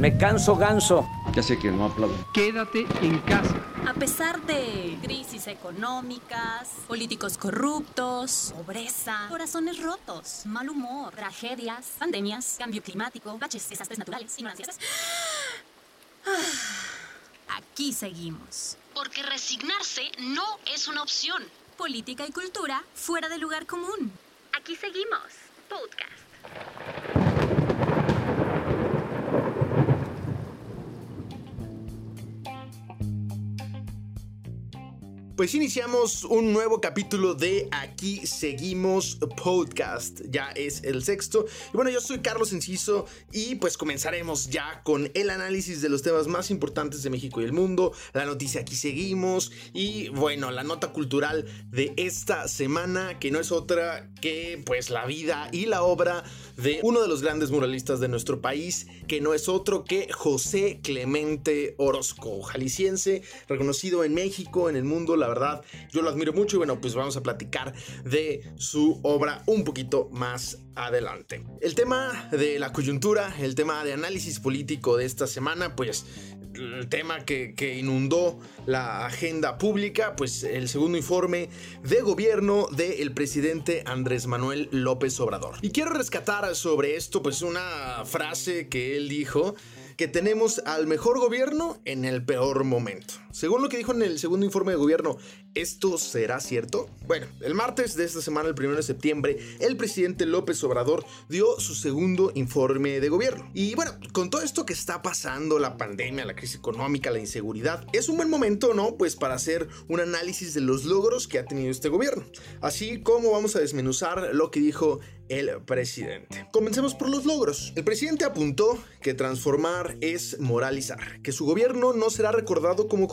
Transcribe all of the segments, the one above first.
Me canso ganso. Ya sé que no aplaudo. Quédate en casa. A pesar de crisis económicas, políticos corruptos, pobreza, corazones rotos, mal humor, tragedias, pandemias, cambio climático, baches, desastres naturales, ignorancias. Ah, aquí seguimos. Porque resignarse no es una opción. Política y cultura fuera del lugar común. Aquí seguimos. Podcast. Pues iniciamos un nuevo capítulo de Aquí Seguimos Podcast. Ya es el sexto. Y bueno, yo soy Carlos Enciso y pues comenzaremos ya con el análisis de los temas más importantes de México y el mundo. La noticia Aquí Seguimos y bueno, la nota cultural de esta semana que no es otra que pues la vida y la obra de uno de los grandes muralistas de nuestro país, que no es otro que José Clemente Orozco, jalisciense, reconocido en México, en el mundo, la verdad, yo lo admiro mucho y bueno, pues vamos a platicar de su obra un poquito más adelante. El tema de la coyuntura, el tema de análisis político de esta semana, pues el tema que, inundó la agenda pública, pues el segundo informe de gobierno del presidente Andrés Manuel López Obrador. Y quiero rescatar sobre esto, pues una frase que él dijo que tenemos al mejor gobierno en el peor momento. Según lo que dijo en el segundo informe de gobierno, ¿esto será cierto? Bueno, el martes de esta semana, el 1 de septiembre, el presidente López Obrador dio su segundo informe de gobierno. Y bueno, con todo esto que está pasando, la pandemia, la crisis económica, la inseguridad, es un buen momento, ¿no? Pues para hacer un análisis de los logros que ha tenido este gobierno. Así como vamos a desmenuzar lo que dijo el presidente. Comencemos por los logros. El presidente apuntó que transformar es moralizar, que su gobierno no será recordado como.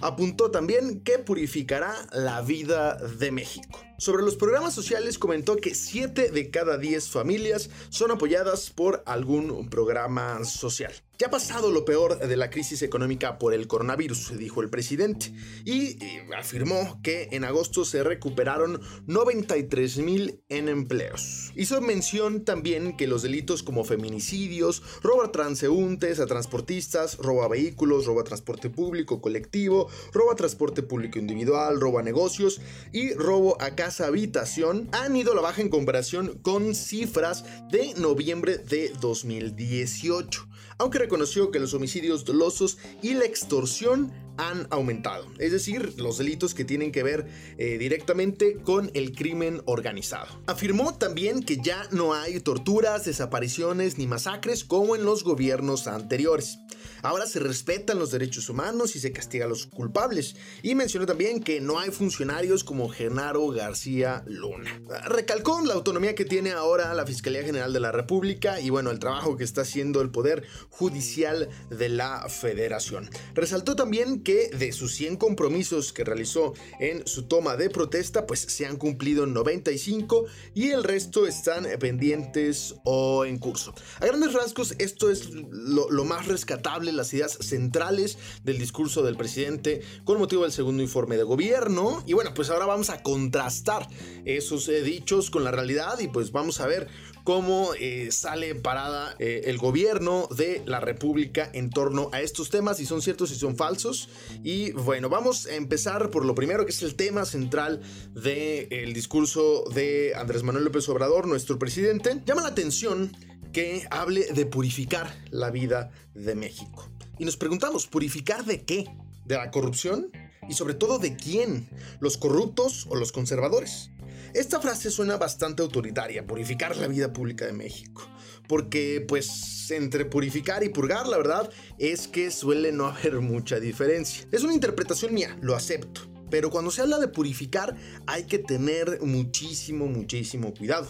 Apuntó también que purificará la vida de México. Sobre los programas sociales comentó que 7 de cada 10 familias son apoyadas por algún programa social. Ya ha pasado lo peor de la crisis económica por el coronavirus, dijo el presidente, y afirmó que en agosto se recuperaron 93 mil en empleos. Hizo mención también que los delitos como feminicidios, robo a transeúntes, a transportistas, robo a vehículos, robo a transporte público colectivo, robo a transporte público individual, robo a negocios y robo a habitación han ido a la baja en comparación con cifras de noviembre de 2018 aunque reconoció que los homicidios dolosos y la extorsión han aumentado, es decir, los delitos que tienen que ver eh, directamente con el crimen organizado. Afirmó también que ya no hay torturas, desapariciones ni masacres como en los gobiernos anteriores. Ahora se respetan los derechos humanos y se castiga a los culpables. Y mencionó también que no hay funcionarios como Genaro García Luna. Recalcó la autonomía que tiene ahora la Fiscalía General de la República y bueno, el trabajo que está haciendo el Poder Judicial de la Federación. Resaltó también que de sus 100 compromisos que realizó en su toma de protesta, pues se han cumplido 95 y el resto están pendientes o en curso. A grandes rasgos, esto es lo, más rescatable las ideas centrales del discurso del presidente con motivo del segundo informe de gobierno. Y bueno, pues ahora vamos a contrastar esos eh, dichos con la realidad y pues vamos a ver cómo eh, sale parada eh, el gobierno de la República en torno a estos temas, si son ciertos, y son falsos. Y bueno, vamos a empezar por lo primero, que es el tema central del discurso de Andrés Manuel López Obrador, nuestro presidente. Llama la atención que hable de purificar la vida de México. Y nos preguntamos, ¿purificar de qué? ¿De la corrupción? Y sobre todo, ¿de quién? ¿Los corruptos o los conservadores? Esta frase suena bastante autoritaria, purificar la vida pública de México. Porque pues entre purificar y purgar, la verdad es que suele no haber mucha diferencia. Es una interpretación mía, lo acepto. Pero cuando se habla de purificar hay que tener muchísimo, muchísimo cuidado.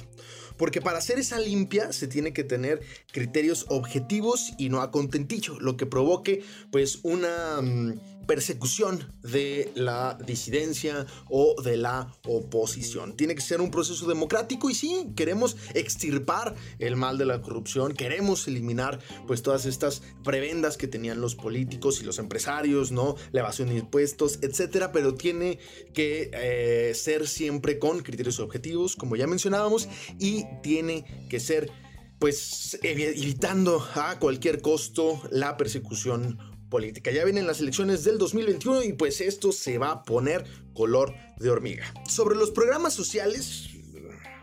Porque para hacer esa limpia se tiene que tener criterios objetivos y no a contentillo, lo que provoque pues una mm, persecución de la disidencia o de la oposición. Tiene que ser un proceso democrático y sí, queremos extirpar el mal de la corrupción, queremos eliminar pues todas estas prebendas que tenían los políticos y los empresarios, ¿no? La evasión de impuestos, etcétera, pero tiene que eh, ser siempre con criterios objetivos, como ya mencionábamos, y tiene que ser pues evitando a cualquier costo la persecución política. Ya vienen las elecciones del 2021 y pues esto se va a poner color de hormiga. Sobre los programas sociales,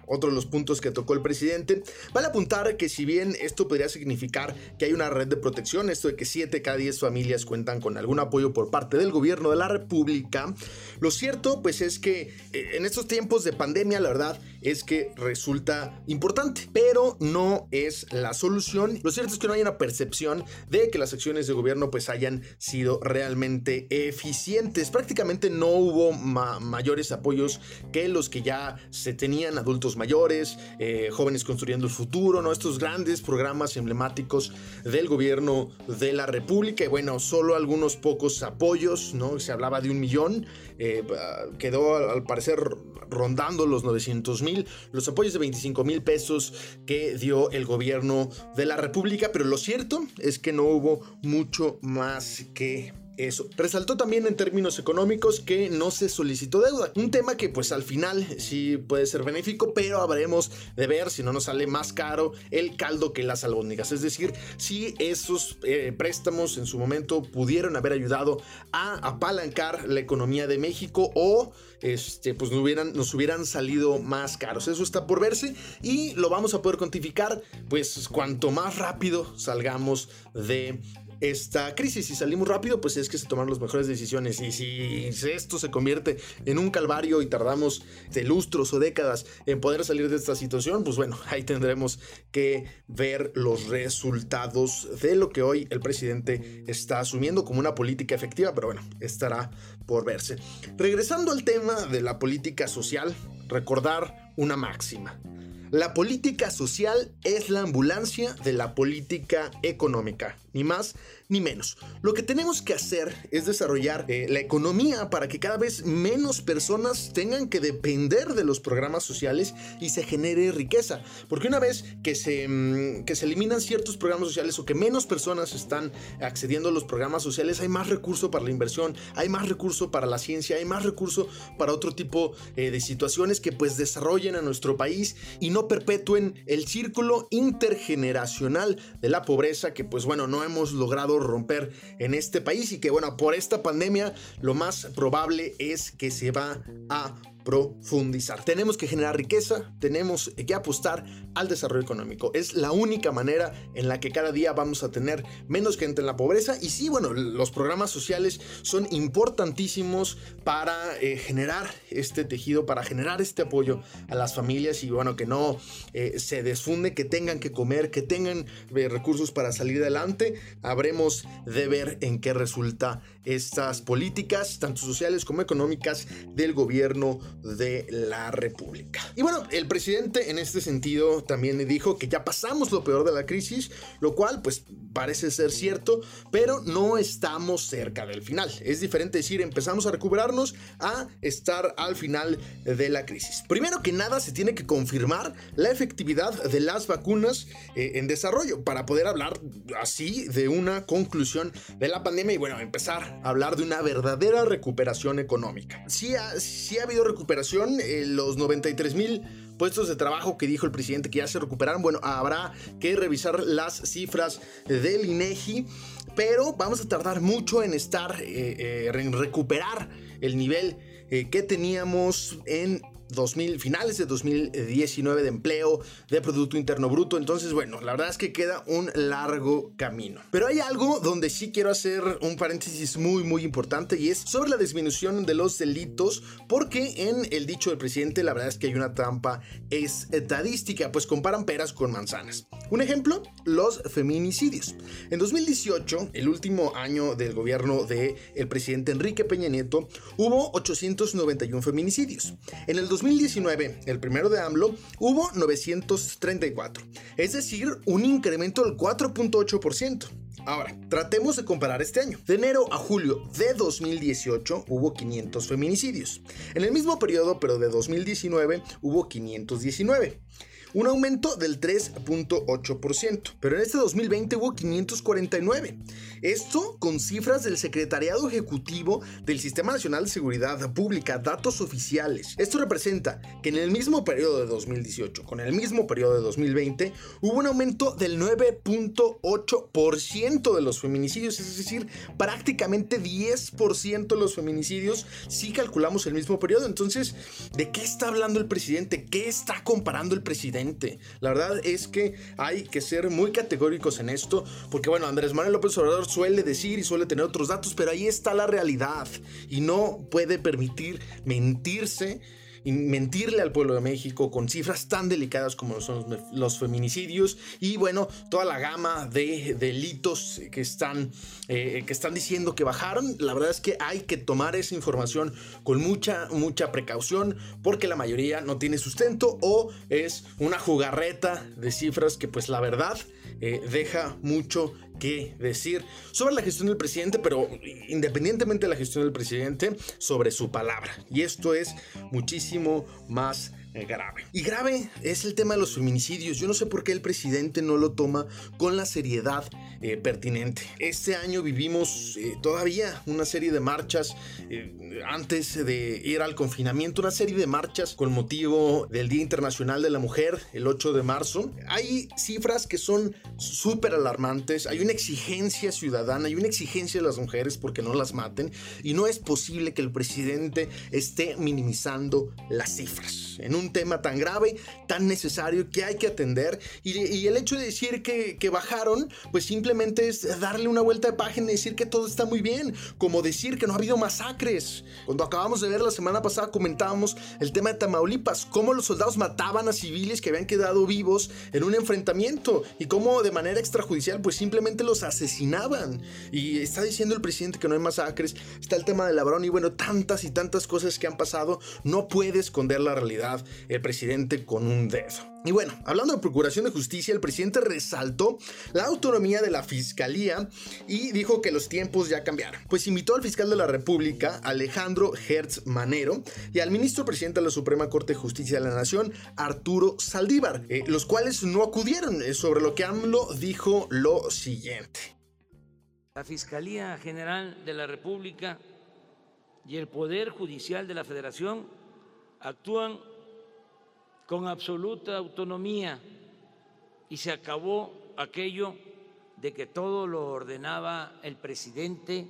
otro de los puntos que tocó el presidente. Vale apuntar que si bien esto podría significar que hay una red de protección, esto de que 7 cada 10 familias cuentan con algún apoyo por parte del gobierno de la República, lo cierto pues es que eh, en estos tiempos de pandemia la verdad es que resulta importante, pero no es la solución. Lo cierto es que no hay una percepción de que las acciones de gobierno pues hayan sido realmente eficientes. Prácticamente no hubo mayores apoyos que los que ya se tenían adultos mayores, eh, jóvenes construyendo el futuro, ¿no? Estos grandes programas emblemáticos del gobierno de la República. Y bueno, solo algunos pocos apoyos, ¿no? Se hablaba de un millón, eh, quedó al parecer rondando los 900 mil, los apoyos de 25 mil pesos que dio el gobierno de la República, pero lo cierto es que no hubo mucho más que eso. Resaltó también en términos económicos que no se solicitó deuda, un tema que pues al final sí puede ser benéfico, pero habremos de ver si no nos sale más caro el caldo que las albóndigas, es decir, si esos eh, préstamos en su momento pudieron haber ayudado a apalancar la economía de México o este, pues nos hubieran, nos hubieran salido más caros. Eso está por verse y lo vamos a poder cuantificar pues cuanto más rápido salgamos de esta crisis. Si salimos rápido, pues es que se toman las mejores decisiones. Y si esto se convierte en un calvario y tardamos de lustros o décadas en poder salir de esta situación, pues bueno, ahí tendremos que ver los resultados de lo que hoy el presidente está asumiendo como una política efectiva, pero bueno, estará por verse. Regresando al tema de la política social, recordar una máxima. La política social es la ambulancia de la política económica, ni más ni menos. Lo que tenemos que hacer es desarrollar eh, la economía para que cada vez menos personas tengan que depender de los programas sociales y se genere riqueza. Porque una vez que se, mm, que se eliminan ciertos programas sociales o que menos personas están accediendo a los programas sociales, hay más recurso para la inversión, hay más recurso para la ciencia, hay más recurso para otro tipo eh, de situaciones que pues desarrollen a nuestro país y no perpetúen el círculo intergeneracional de la pobreza que pues bueno, no hemos logrado romper en este país y que bueno, por esta pandemia lo más probable es que se va a profundizar. Tenemos que generar riqueza, tenemos que apostar al desarrollo económico. Es la única manera en la que cada día vamos a tener menos gente en la pobreza. Y sí, bueno, los programas sociales son importantísimos para eh, generar este tejido, para generar este apoyo a las familias y bueno, que no eh, se desfunde, que tengan que comer, que tengan eh, recursos para salir adelante. Habremos de ver en qué resulta estas políticas, tanto sociales como económicas, del gobierno de la República. Y bueno, el presidente en este sentido también dijo que ya pasamos lo peor de la crisis, lo cual pues parece ser cierto, pero no estamos cerca del final. Es diferente decir empezamos a recuperarnos a estar al final de la crisis. Primero que nada se tiene que confirmar la efectividad de las vacunas eh, en desarrollo para poder hablar así de una conclusión de la pandemia y bueno, empezar hablar de una verdadera recuperación económica. Sí ha, ha habido recuperación, eh, los 93 mil puestos de trabajo que dijo el presidente que ya se recuperaron, bueno, habrá que revisar las cifras del INEGI, pero vamos a tardar mucho en estar, eh, eh, en recuperar el nivel que teníamos en 2000, finales de 2019 de empleo, de Producto Interno Bruto. Entonces, bueno, la verdad es que queda un largo camino. Pero hay algo donde sí quiero hacer un paréntesis muy, muy importante y es sobre la disminución de los delitos, porque en el dicho del presidente, la verdad es que hay una trampa estadística, pues comparan peras con manzanas. Un ejemplo, los feminicidios. En 2018, el último año del gobierno del el presidente Enrique Peña Nieto, hubo 891 feminicidios. En el 2019, el primero de AMLO, hubo 934, es decir, un incremento del 4.8%. Ahora, tratemos de comparar este año. De enero a julio de 2018 hubo 500 feminicidios. En el mismo periodo, pero de 2019, hubo 519. un aumento del 3.8%, pero en este 2020 hubo 549. Esto con cifras del Secretariado Ejecutivo del Sistema Nacional de Seguridad Pública, datos oficiales. Esto representa que en el mismo periodo de 2018, con el mismo periodo de 2020, hubo un aumento del 9.8% de los feminicidios, es decir, prácticamente 10% de los feminicidios si calculamos el mismo periodo. Entonces, ¿de qué está hablando el presidente? ¿Qué está comparando el presidente? La verdad es que hay que ser muy categóricos en esto, porque bueno, Andrés Manuel López Obrador suele decir y suele tener otros datos, pero ahí está la realidad y no puede permitir mentirse y mentirle al pueblo de México con cifras tan delicadas como son los feminicidios y bueno, toda la gama de delitos que están, eh, que están diciendo que bajaron. La verdad es que hay que tomar esa información con mucha, mucha precaución porque la mayoría no tiene sustento o es una jugarreta de cifras que pues la verdad eh, deja mucho que decir sobre la gestión del presidente, pero independientemente de la gestión del presidente, sobre su palabra. Y esto es muchísimo más eh, grave. Y grave es el tema de los feminicidios. Yo no sé por qué el presidente no lo toma con la seriedad eh, pertinente. Este año vivimos eh, todavía una serie de marchas antes de ir al confinamiento, una serie de marchas con motivo del Día Internacional de la Mujer, el 8 de marzo. Hay cifras que son súper alarmantes, hay una exigencia ciudadana, hay una exigencia de las mujeres porque no las maten y no es posible que el presidente esté minimizando las cifras. En un tema tan grave, tan necesario que hay que atender. Y, el hecho de decir que, que, bajaron, pues simplemente es darle una vuelta de página y decir que todo está muy bien. Como decir que no ha habido masacres. Cuando acabamos de ver la semana pasada comentábamos el tema de Tamaulipas, cómo los soldados mataban a civiles que habían quedado vivos en un enfrentamiento y cómo de manera extrajudicial pues simplemente los asesinaban. Y está diciendo el presidente que no hay masacres. Está el tema del Labrón y bueno, tantas y tantas cosas que han pasado. No puede esconder la realidad el presidente con un dedo. Y bueno, hablando de Procuración de Justicia, el presidente resaltó la autonomía de la Fiscalía y dijo que los tiempos ya cambiaron. Pues invitó al fiscal de la República, Alejandro Hertz Manero, y al ministro presidente de la Suprema Corte de Justicia de la Nación, Arturo Saldívar, eh, los cuales no acudieron, eh, sobre lo que AMLO dijo lo siguiente. La Fiscalía General de la República y el Poder Judicial de la Federación actúan con absoluta autonomía y se acabó aquello de que todo lo ordenaba el presidente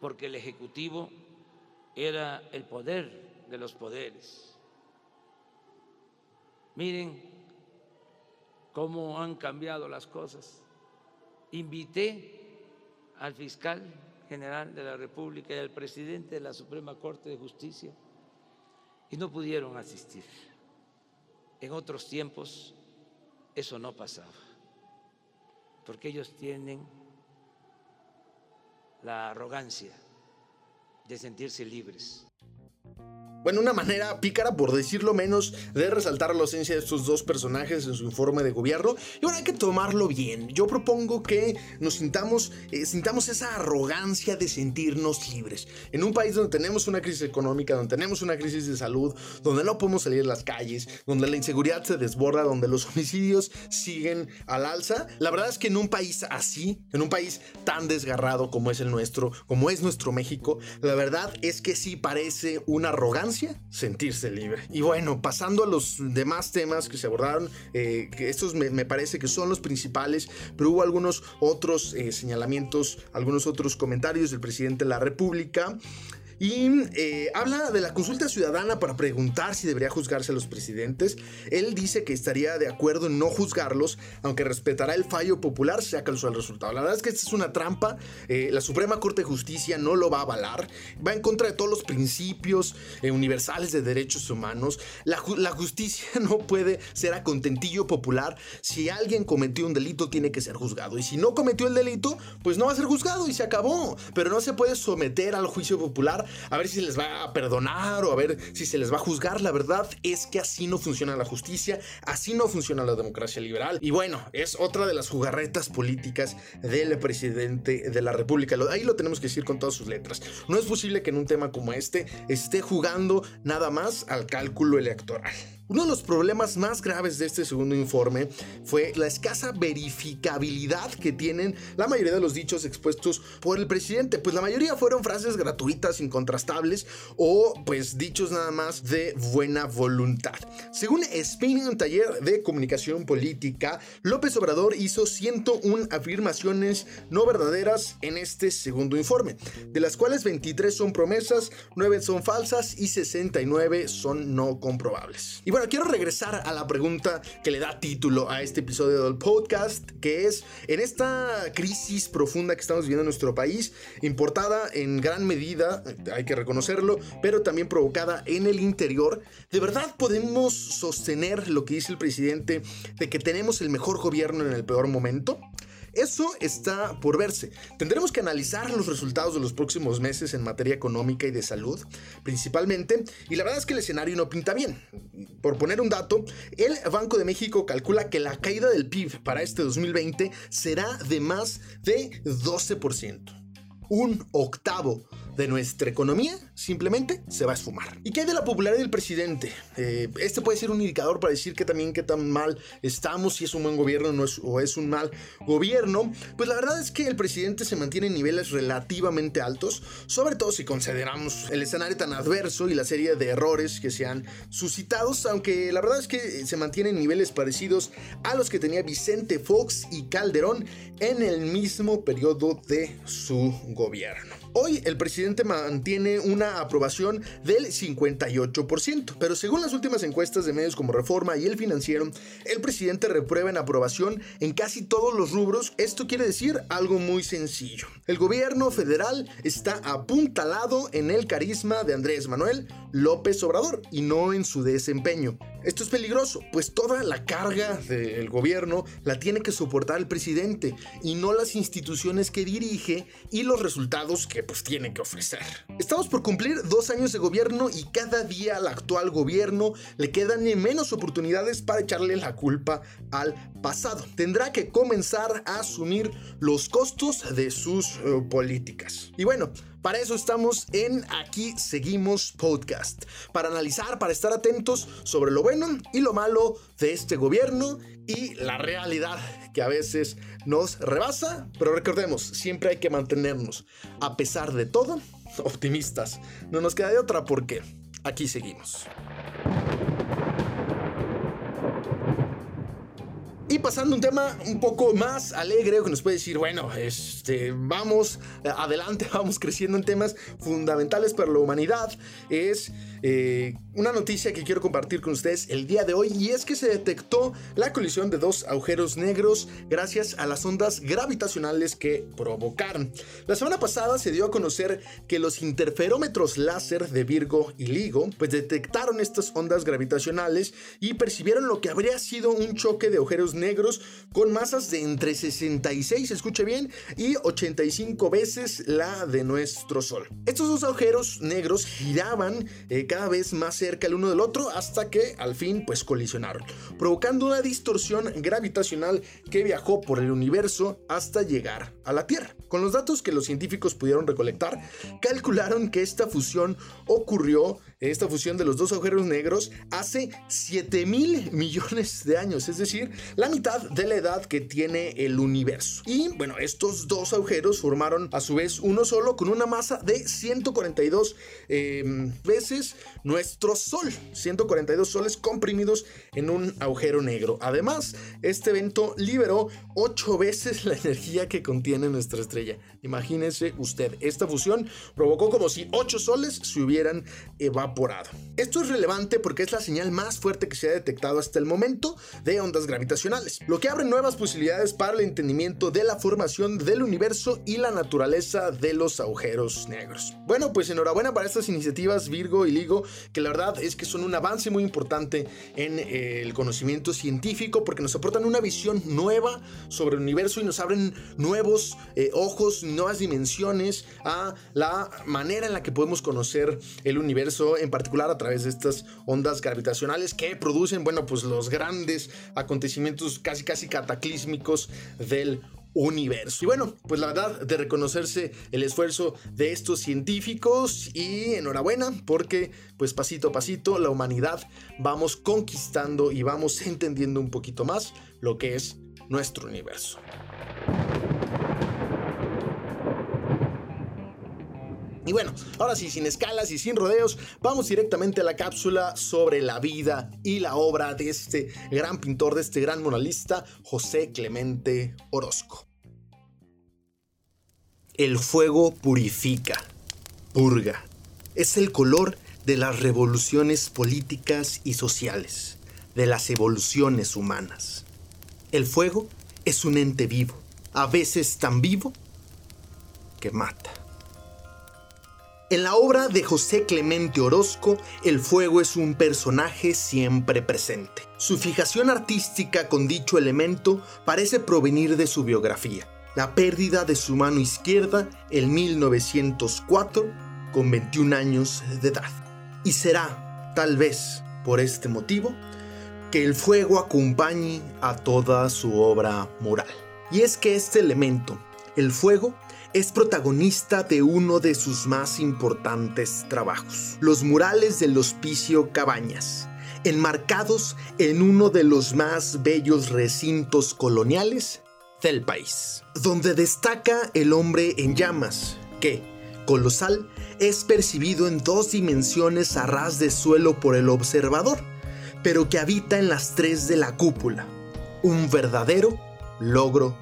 porque el Ejecutivo era el poder de los poderes. Miren cómo han cambiado las cosas. Invité al fiscal general de la República y al presidente de la Suprema Corte de Justicia y no pudieron asistir. En otros tiempos eso no pasaba, porque ellos tienen la arrogancia de sentirse libres bueno, una manera pícara, por decirlo menos, de resaltar la ausencia de estos dos personajes en su informe de gobierno. Y bueno, hay que tomarlo bien. Yo propongo que nos sintamos, eh, sintamos esa arrogancia de sentirnos libres. En un país donde tenemos una crisis económica, donde tenemos una crisis de salud, donde no podemos salir a las calles, donde la inseguridad se desborda, donde los homicidios siguen al alza. La verdad es que en un país así, en un país tan desgarrado como es el nuestro, como es nuestro México, la verdad es que sí parece una arrogancia sentirse libre. Y bueno, pasando a los demás temas que se abordaron, eh, que estos me, parece que son los principales, pero hubo algunos otros eh, señalamientos, algunos otros comentarios del presidente de la República. Y eh, habla de la consulta ciudadana para preguntar si debería juzgarse a los presidentes. Él dice que estaría de acuerdo en no juzgarlos, aunque respetará el fallo popular, sea cual sea el resultado. La verdad es que esta es una trampa. Eh, la Suprema Corte de Justicia no lo va a avalar. Va en contra de todos los principios eh, universales de derechos humanos. La, la justicia no puede ser a contentillo popular. Si alguien cometió un delito, tiene que ser juzgado. Y si no cometió el delito, pues no va a ser juzgado y se acabó. Pero no se puede someter al juicio popular a ver si se les va a perdonar o a ver si se les va a juzgar. La verdad es que así no funciona la justicia, así no funciona la democracia liberal. Y bueno, es otra de las jugarretas políticas del presidente de la República. Ahí lo tenemos que decir con todas sus letras. No es posible que en un tema como este esté jugando nada más al cálculo electoral. Uno de los problemas más graves de este segundo informe fue la escasa verificabilidad que tienen la mayoría de los dichos expuestos por el presidente, pues la mayoría fueron frases gratuitas, incontrastables o pues dichos nada más de buena voluntad. Según Spin, un taller de comunicación política, López Obrador hizo 101 afirmaciones no verdaderas en este segundo informe, de las cuales 23 son promesas, 9 son falsas y 69 son no comprobables bueno, quiero regresar a la pregunta que le da título a este episodio del podcast, que es, en esta crisis profunda que estamos viviendo en nuestro país, importada en gran medida, hay que reconocerlo, pero también provocada en el interior, ¿de verdad podemos sostener lo que dice el presidente de que tenemos el mejor gobierno en el peor momento? Eso está por verse. Tendremos que analizar los resultados de los próximos meses en materia económica y de salud, principalmente, y la verdad es que el escenario no pinta bien. Por poner un dato, el Banco de México calcula que la caída del PIB para este 2020 será de más de 12%. Un octavo de nuestra economía simplemente se va a esfumar. ¿Y qué hay de la popularidad del presidente? Eh, este puede ser un indicador para decir que también qué tan mal estamos, si es un buen gobierno no es, o es un mal gobierno. Pues la verdad es que el presidente se mantiene en niveles relativamente altos, sobre todo si consideramos el escenario tan adverso y la serie de errores que se han suscitado, aunque la verdad es que se mantiene en niveles parecidos a los que tenía Vicente Fox y Calderón en el mismo periodo de su gobierno. Hoy el presidente mantiene una aprobación del 58%, pero según las últimas encuestas de medios como Reforma y El Financiero, el presidente reprueba en aprobación en casi todos los rubros. Esto quiere decir algo muy sencillo. El gobierno federal está apuntalado en el carisma de Andrés Manuel López Obrador y no en su desempeño. Esto es peligroso, pues toda la carga del gobierno la tiene que soportar el presidente y no las instituciones que dirige y los resultados que pues tiene que ofrecer. Estamos por cumplir dos años de gobierno y cada día al actual gobierno le quedan menos oportunidades para echarle la culpa al pasado. Tendrá que comenzar a asumir los costos de sus eh, políticas. Y bueno, para eso estamos en Aquí Seguimos Podcast, para analizar, para estar atentos sobre lo bueno y lo malo de este gobierno y la realidad que a veces nos rebasa, pero recordemos, siempre hay que mantenernos, a pesar de todo, optimistas. No nos queda de otra porque aquí seguimos. Y pasando a un tema un poco más alegre, que nos puede decir, bueno, este, vamos adelante, vamos creciendo en temas fundamentales para la humanidad, es eh, una noticia que quiero compartir con ustedes el día de hoy y es que se detectó la colisión de dos agujeros negros gracias a las ondas gravitacionales que provocaron. La semana pasada se dio a conocer que los interferómetros láser de Virgo y Ligo pues detectaron estas ondas gravitacionales y percibieron lo que habría sido un choque de agujeros negros con masas de entre 66, escuche bien, y 85 veces la de nuestro Sol. Estos dos agujeros negros giraban eh, cada vez más cerca el uno del otro hasta que al fin pues colisionaron, provocando una distorsión gravitacional que viajó por el universo hasta llegar a la Tierra. Con los datos que los científicos pudieron recolectar, calcularon que esta fusión ocurrió, esta fusión de los dos agujeros negros, hace 7 mil millones de años, es decir, la mitad de la edad que tiene el universo. Y bueno, estos dos agujeros formaron a su vez uno solo con una masa de 142 em, veces nuestro Sol, 142 soles comprimidos en un agujero negro. Además, este evento liberó 8 veces la energía que contiene nuestra estrella Imagínese usted, esta fusión provocó como si 8 soles se hubieran evaporado. Esto es relevante porque es la señal más fuerte que se ha detectado hasta el momento de ondas gravitacionales, lo que abre nuevas posibilidades para el entendimiento de la formación del universo y la naturaleza de los agujeros negros. Bueno, pues enhorabuena para estas iniciativas Virgo y Ligo, que la verdad es que son un avance muy importante en eh, el conocimiento científico porque nos aportan una visión nueva sobre el universo y nos abren nuevos eh, ojos, nuevas dimensiones a la manera en la que podemos conocer el universo, en particular a través de estas ondas gravitacionales que producen, bueno, pues los grandes acontecimientos casi casi cataclísmicos del universo. Y bueno, pues la verdad de reconocerse el esfuerzo de estos científicos y enhorabuena porque pues pasito a pasito la humanidad vamos conquistando y vamos entendiendo un poquito más lo que es nuestro universo. Y bueno, ahora sí, sin escalas y sin rodeos, vamos directamente a la cápsula sobre la vida y la obra de este gran pintor, de este gran muralista, José Clemente Orozco. El fuego purifica, purga. Es el color de las revoluciones políticas y sociales, de las evoluciones humanas. El fuego es un ente vivo, a veces tan vivo que mata. En la obra de José Clemente Orozco, el fuego es un personaje siempre presente. Su fijación artística con dicho elemento parece provenir de su biografía, la pérdida de su mano izquierda en 1904 con 21 años de edad. Y será, tal vez, por este motivo, que el fuego acompañe a toda su obra mural. Y es que este elemento, el fuego, es protagonista de uno de sus más importantes trabajos, los murales del Hospicio Cabañas, enmarcados en uno de los más bellos recintos coloniales del país, donde destaca el hombre en llamas, que, colosal, es percibido en dos dimensiones a ras de suelo por el observador, pero que habita en las tres de la cúpula, un verdadero logro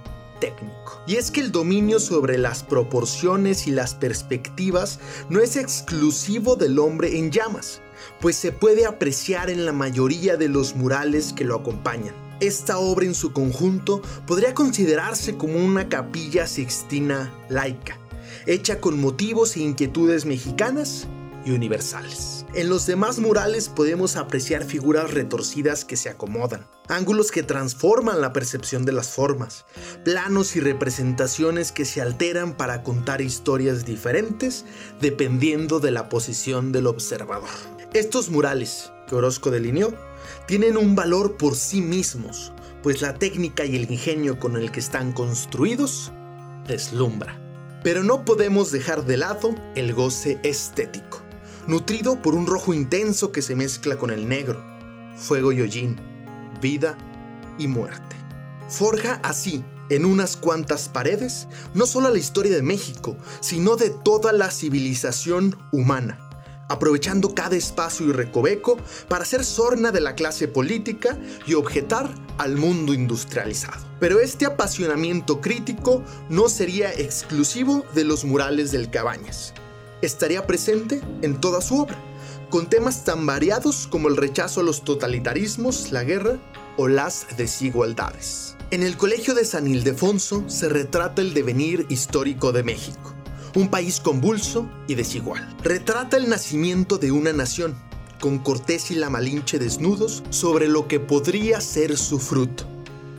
Y es que el dominio sobre las proporciones y las perspectivas no es exclusivo del hombre en llamas, pues se puede apreciar en la mayoría de los murales que lo acompañan. Esta obra en su conjunto podría considerarse como una capilla sixtina laica, hecha con motivos e inquietudes mexicanas y universales. En los demás murales podemos apreciar figuras retorcidas que se acomodan, ángulos que transforman la percepción de las formas, planos y representaciones que se alteran para contar historias diferentes dependiendo de la posición del observador. Estos murales, que Orozco delineó, tienen un valor por sí mismos, pues la técnica y el ingenio con el que están construidos deslumbra. Pero no podemos dejar de lado el goce estético nutrido por un rojo intenso que se mezcla con el negro, fuego y hollín, vida y muerte. Forja así, en unas cuantas paredes, no solo la historia de México, sino de toda la civilización humana, aprovechando cada espacio y recoveco para hacer sorna de la clase política y objetar al mundo industrializado. Pero este apasionamiento crítico no sería exclusivo de los murales del Cabañas estaría presente en toda su obra, con temas tan variados como el rechazo a los totalitarismos, la guerra o las desigualdades. En el Colegio de San Ildefonso se retrata el devenir histórico de México, un país convulso y desigual. Retrata el nacimiento de una nación, con Cortés y la Malinche desnudos sobre lo que podría ser su fruto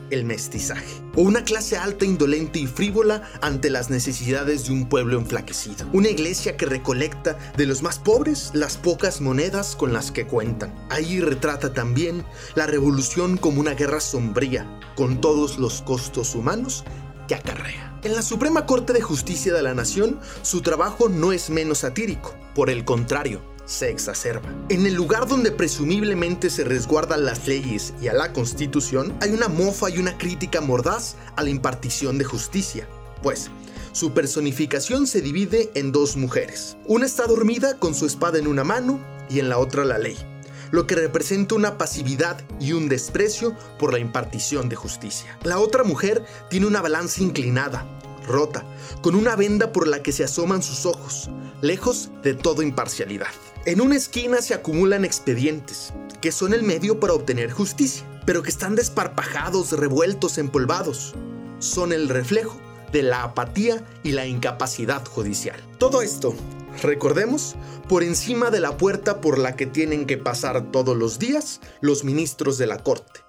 el mestizaje, o una clase alta, indolente y frívola ante las necesidades de un pueblo enflaquecido, una iglesia que recolecta de los más pobres las pocas monedas con las que cuentan. Ahí retrata también la revolución como una guerra sombría, con todos los costos humanos que acarrea. En la Suprema Corte de Justicia de la Nación, su trabajo no es menos satírico, por el contrario, se exacerba. En el lugar donde presumiblemente se resguardan las leyes y a la constitución, hay una mofa y una crítica mordaz a la impartición de justicia. Pues, su personificación se divide en dos mujeres. Una está dormida con su espada en una mano y en la otra la ley, lo que representa una pasividad y un desprecio por la impartición de justicia. La otra mujer tiene una balanza inclinada, rota, con una venda por la que se asoman sus ojos, lejos de toda imparcialidad. En una esquina se acumulan expedientes, que son el medio para obtener justicia, pero que están desparpajados, revueltos, empolvados. Son el reflejo de la apatía y la incapacidad judicial. Todo esto, recordemos, por encima de la puerta por la que tienen que pasar todos los días los ministros de la Corte.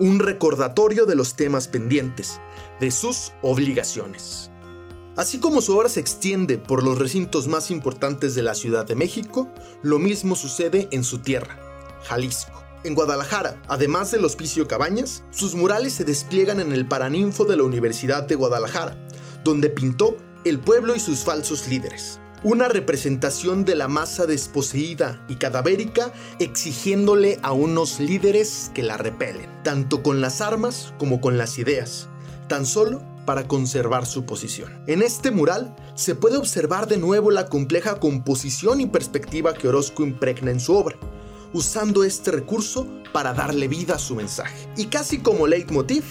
Un recordatorio de los temas pendientes, de sus obligaciones. Así como su obra se extiende por los recintos más importantes de la Ciudad de México, lo mismo sucede en su tierra, Jalisco. En Guadalajara, además del Hospicio Cabañas, sus murales se despliegan en el Paraninfo de la Universidad de Guadalajara, donde pintó el pueblo y sus falsos líderes. Una representación de la masa desposeída y cadavérica exigiéndole a unos líderes que la repelen, tanto con las armas como con las ideas, tan solo para conservar su posición. En este mural se puede observar de nuevo la compleja composición y perspectiva que Orozco impregna en su obra, usando este recurso para darle vida a su mensaje. Y casi como leitmotiv,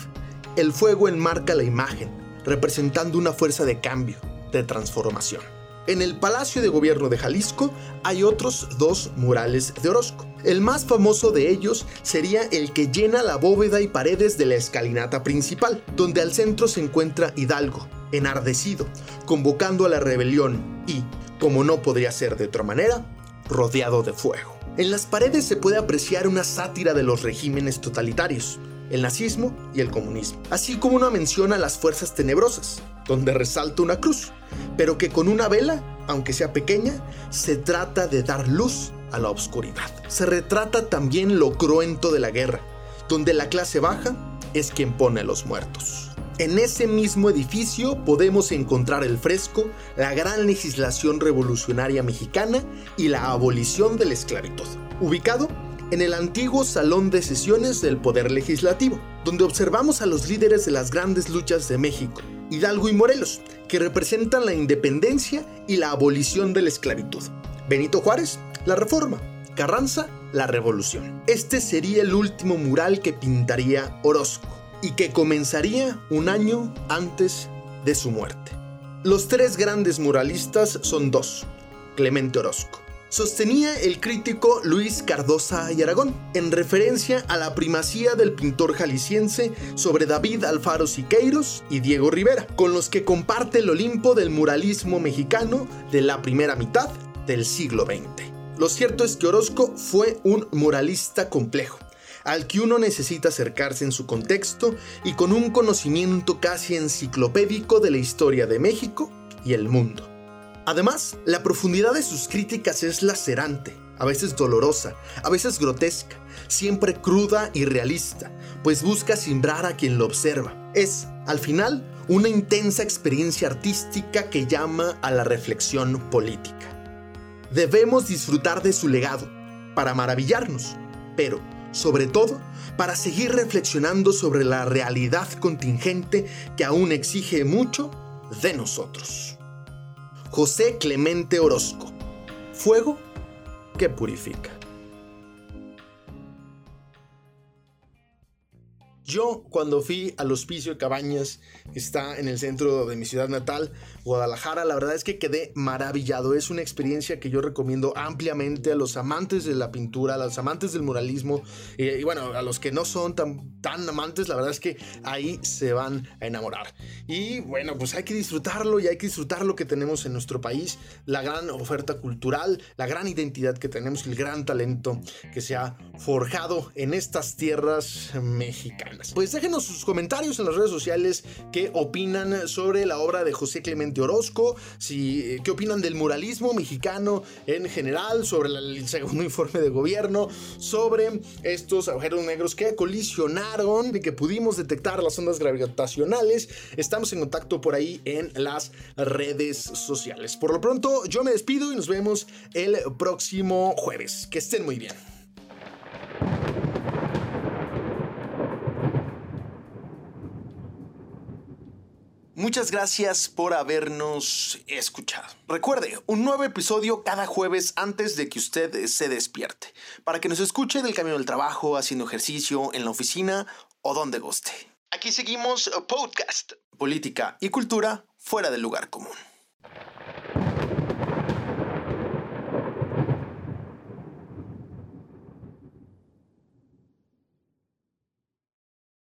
el fuego enmarca la imagen, representando una fuerza de cambio, de transformación. En el Palacio de Gobierno de Jalisco hay otros dos murales de Orozco. El más famoso de ellos sería el que llena la bóveda y paredes de la escalinata principal, donde al centro se encuentra Hidalgo, enardecido, convocando a la rebelión y, como no podría ser de otra manera, rodeado de fuego. En las paredes se puede apreciar una sátira de los regímenes totalitarios, el nazismo y el comunismo, así como una mención a las fuerzas tenebrosas, donde resalta una cruz, pero que con una vela, aunque sea pequeña, se trata de dar luz a la oscuridad. Se retrata también lo cruento de la guerra, donde la clase baja es quien pone los muertos. En ese mismo edificio podemos encontrar el fresco, la gran legislación revolucionaria mexicana y la abolición de la esclavitud, ubicado en el antiguo Salón de Sesiones del Poder Legislativo, donde observamos a los líderes de las grandes luchas de México, Hidalgo y Morelos, que representan la independencia y la abolición de la esclavitud. Benito Juárez, la reforma. Carranza, la revolución. Este sería el último mural que pintaría Orozco y que comenzaría un año antes de su muerte. Los tres grandes muralistas son dos, Clemente Orozco sostenía el crítico Luis Cardosa y Aragón, en referencia a la primacía del pintor jalisciense sobre David Alfaro Siqueiros y Diego Rivera, con los que comparte el Olimpo del muralismo mexicano de la primera mitad del siglo XX. Lo cierto es que Orozco fue un muralista complejo, al que uno necesita acercarse en su contexto y con un conocimiento casi enciclopédico de la historia de México y el mundo. Además, la profundidad de sus críticas es lacerante, a veces dolorosa, a veces grotesca, siempre cruda y realista, pues busca simbrar a quien lo observa. Es, al final, una intensa experiencia artística que llama a la reflexión política. Debemos disfrutar de su legado, para maravillarnos, pero, sobre todo, para seguir reflexionando sobre la realidad contingente que aún exige mucho de nosotros. José Clemente Orozco. Fuego que purifica. Yo cuando fui al hospicio Cabañas, está en el centro de mi ciudad natal, Guadalajara, la verdad es que quedé maravillado. Es una experiencia que yo recomiendo ampliamente a los amantes de la pintura, a los amantes del muralismo y bueno, a los que no son tan, tan amantes, la verdad es que ahí se van a enamorar. Y bueno, pues hay que disfrutarlo y hay que disfrutar lo que tenemos en nuestro país, la gran oferta cultural, la gran identidad que tenemos el gran talento que se ha forjado en estas tierras mexicanas. Pues déjenos sus comentarios en las redes sociales qué opinan sobre la obra de José Clemente Orozco, si, qué opinan del muralismo mexicano en general, sobre el segundo informe de gobierno, sobre estos agujeros negros que colisionaron y que pudimos detectar las ondas gravitacionales. Estamos en contacto por ahí en las redes sociales. Por lo pronto, yo me despido y nos vemos el próximo jueves. Que estén muy bien. Muchas gracias por habernos escuchado. Recuerde, un nuevo episodio cada jueves antes de que usted se despierte, para que nos escuche del camino del trabajo, haciendo ejercicio, en la oficina o donde guste. Aquí seguimos podcast, política y cultura fuera del lugar común.